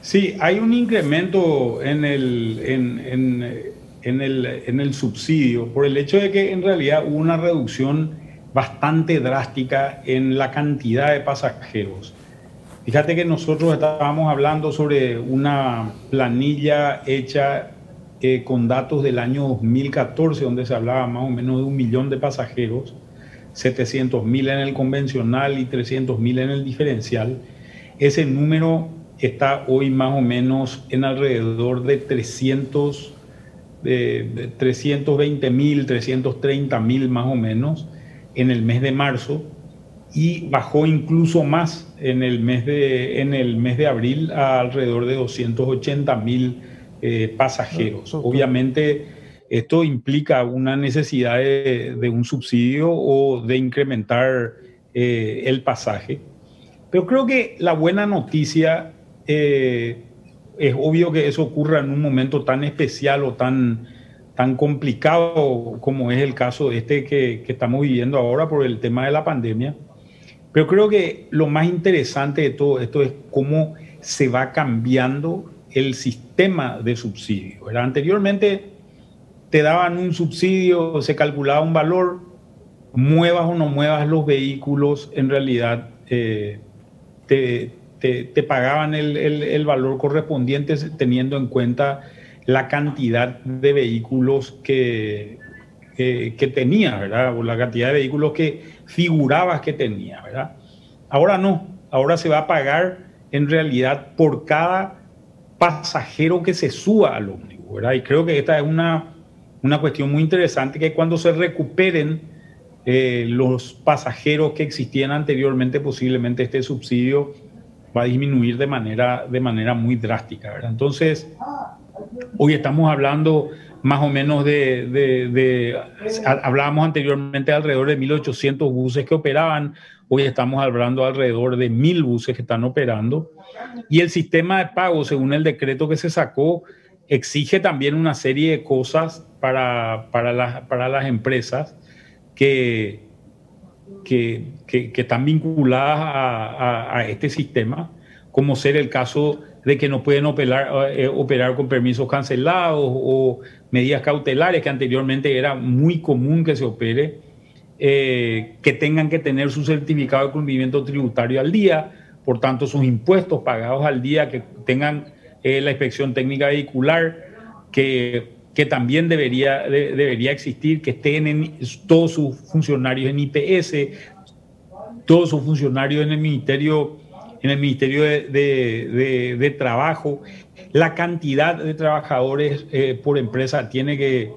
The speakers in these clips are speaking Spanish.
Sí, hay un incremento en el, en, el, en el subsidio por el hecho de que en realidad hubo una reducción bastante drástica en la cantidad de pasajeros. Fíjate que nosotros estábamos hablando sobre una planilla hecha eh, con datos del año 2014, donde se hablaba más o menos de un millón de pasajeros, 700 mil en el convencional y 300 mil en el diferencial. Ese número está hoy más o menos en alrededor de 300, de 320 mil, 330 mil más o menos en el mes de marzo y bajó incluso más en el mes de, en el mes de abril a alrededor de 280 mil eh, pasajeros. Obviamente esto implica una necesidad de, un subsidio o de incrementar eh, el pasaje. Pero creo que la buena noticia eh, es obvio que eso ocurra en un momento tan especial o tan, tan complicado como es el caso este que, que estamos viviendo ahora por el tema de la pandemia. Pero creo que lo más interesante de todo esto es cómo se va cambiando el sistema de subsidio. Anteriormente te daban un subsidio, se calculaba un valor, muevas o no muevas los vehículos, en realidad eh, te, te, pagaban el, valor correspondiente teniendo en cuenta la cantidad de vehículos que, que, tenías, ¿verdad? O la cantidad de vehículos que figurabas que tenía, ¿verdad? Ahora no, ahora se va a pagar en realidad por cada pasajero que se suba al ómnibus, ¿verdad? Y creo que esta es una, una cuestión muy interesante, que cuando se recuperen eh, los pasajeros que existían anteriormente, posiblemente este subsidio va a disminuir de manera, de manera muy drástica. Entonces, hoy estamos hablando más o menos de, de, hablábamos anteriormente de alrededor de 1.800 buses que operaban, hoy estamos hablando alrededor de 1.000 buses que están operando. Y el sistema de pago, según el decreto que se sacó, exige también una serie de cosas para, para, las, para las empresas que, que, están vinculadas a, a, este sistema, como ser el caso de que no pueden operar, eh, operar con permisos cancelados o medidas cautelares que anteriormente era muy común que se opere, eh, que tengan que tener su certificado de cumplimiento tributario al día, por tanto sus impuestos pagados al día, que tengan eh, la inspección técnica vehicular, que que también debería, debería existir, que estén en, todos sus funcionarios en IPS, todos sus funcionarios en el Ministerio, en el ministerio de, de, Trabajo. La cantidad de trabajadores eh, por empresa tiene que,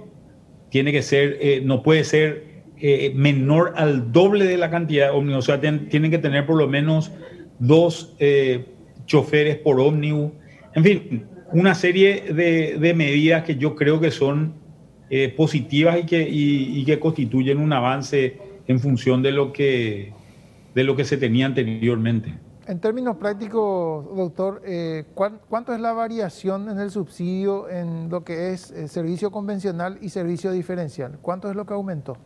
tiene que ser, eh, no puede ser eh, menor al doble de la cantidad de. O sea, tienen que tener por lo menos dos choferes por ómnibus. En fin, una serie de, medidas que yo creo que son eh, positivas y que, y, que constituyen un avance en función de lo que, de lo que se tenía anteriormente. En términos prácticos, doctor, eh, ¿cuánto es la variación en el subsidio en lo que es eh, servicio convencional y servicio diferencial? ¿Cuánto es lo que aumentó?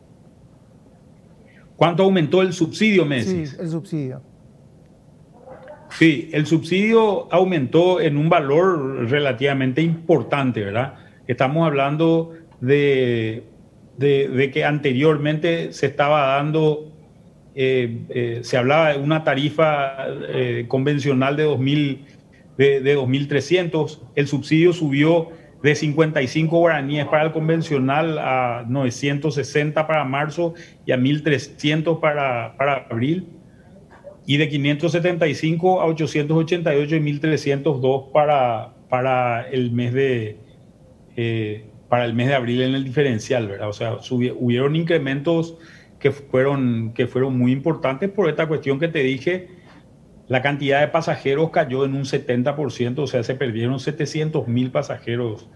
¿Cuánto aumentó el subsidio, Messi? Sí, el subsidio. Sí, el subsidio aumentó en un valor relativamente importante, ¿verdad? Estamos hablando de, de, que anteriormente se estaba dando, eh, eh, se hablaba de una tarifa eh, convencional de 2.000, de, de 2.300, el subsidio subió de 55 guaraníes para el convencional a 960 para marzo y a 1.300 para, para abril y de 575 a 888 y 1302 para, para el mes de eh, para el mes de abril en el diferencial, ¿verdad? O sea, hubieron incrementos que fueron, que fueron muy importantes por esta cuestión que te dije. La cantidad de pasajeros cayó en un 70%, o sea, se perdieron 700 mil pasajeros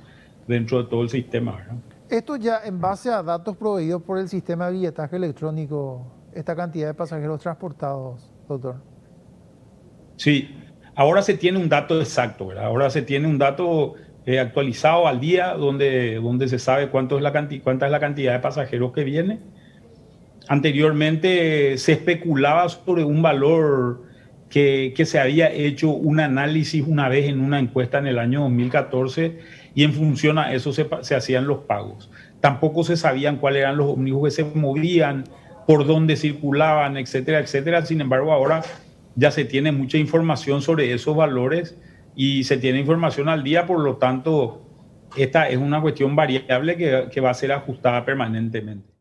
dentro de todo el sistema, ¿verdad? Esto ya en base a datos proveídos por el sistema de billetaje electrónico, esta cantidad de pasajeros transportados doctor? Sí, ahora se tiene un dato exacto. Ahora se tiene un dato eh, actualizado al día donde, donde se sabe cuánto es la cuánta es la cantidad de pasajeros que viene. Anteriormente se especulaba sobre un valor que, que, se había hecho un análisis una vez en una encuesta en el año 2014 y en función a eso se, se hacían los pagos. Tampoco se sabían cuáles eran los ómnibus que se movían, por dónde circulaban, etcétera, etcétera. Sin embargo, ahora ya se tiene mucha información sobre esos valores y se tiene información al día, por lo tanto, esta es una cuestión variable que, que va a ser ajustada permanentemente.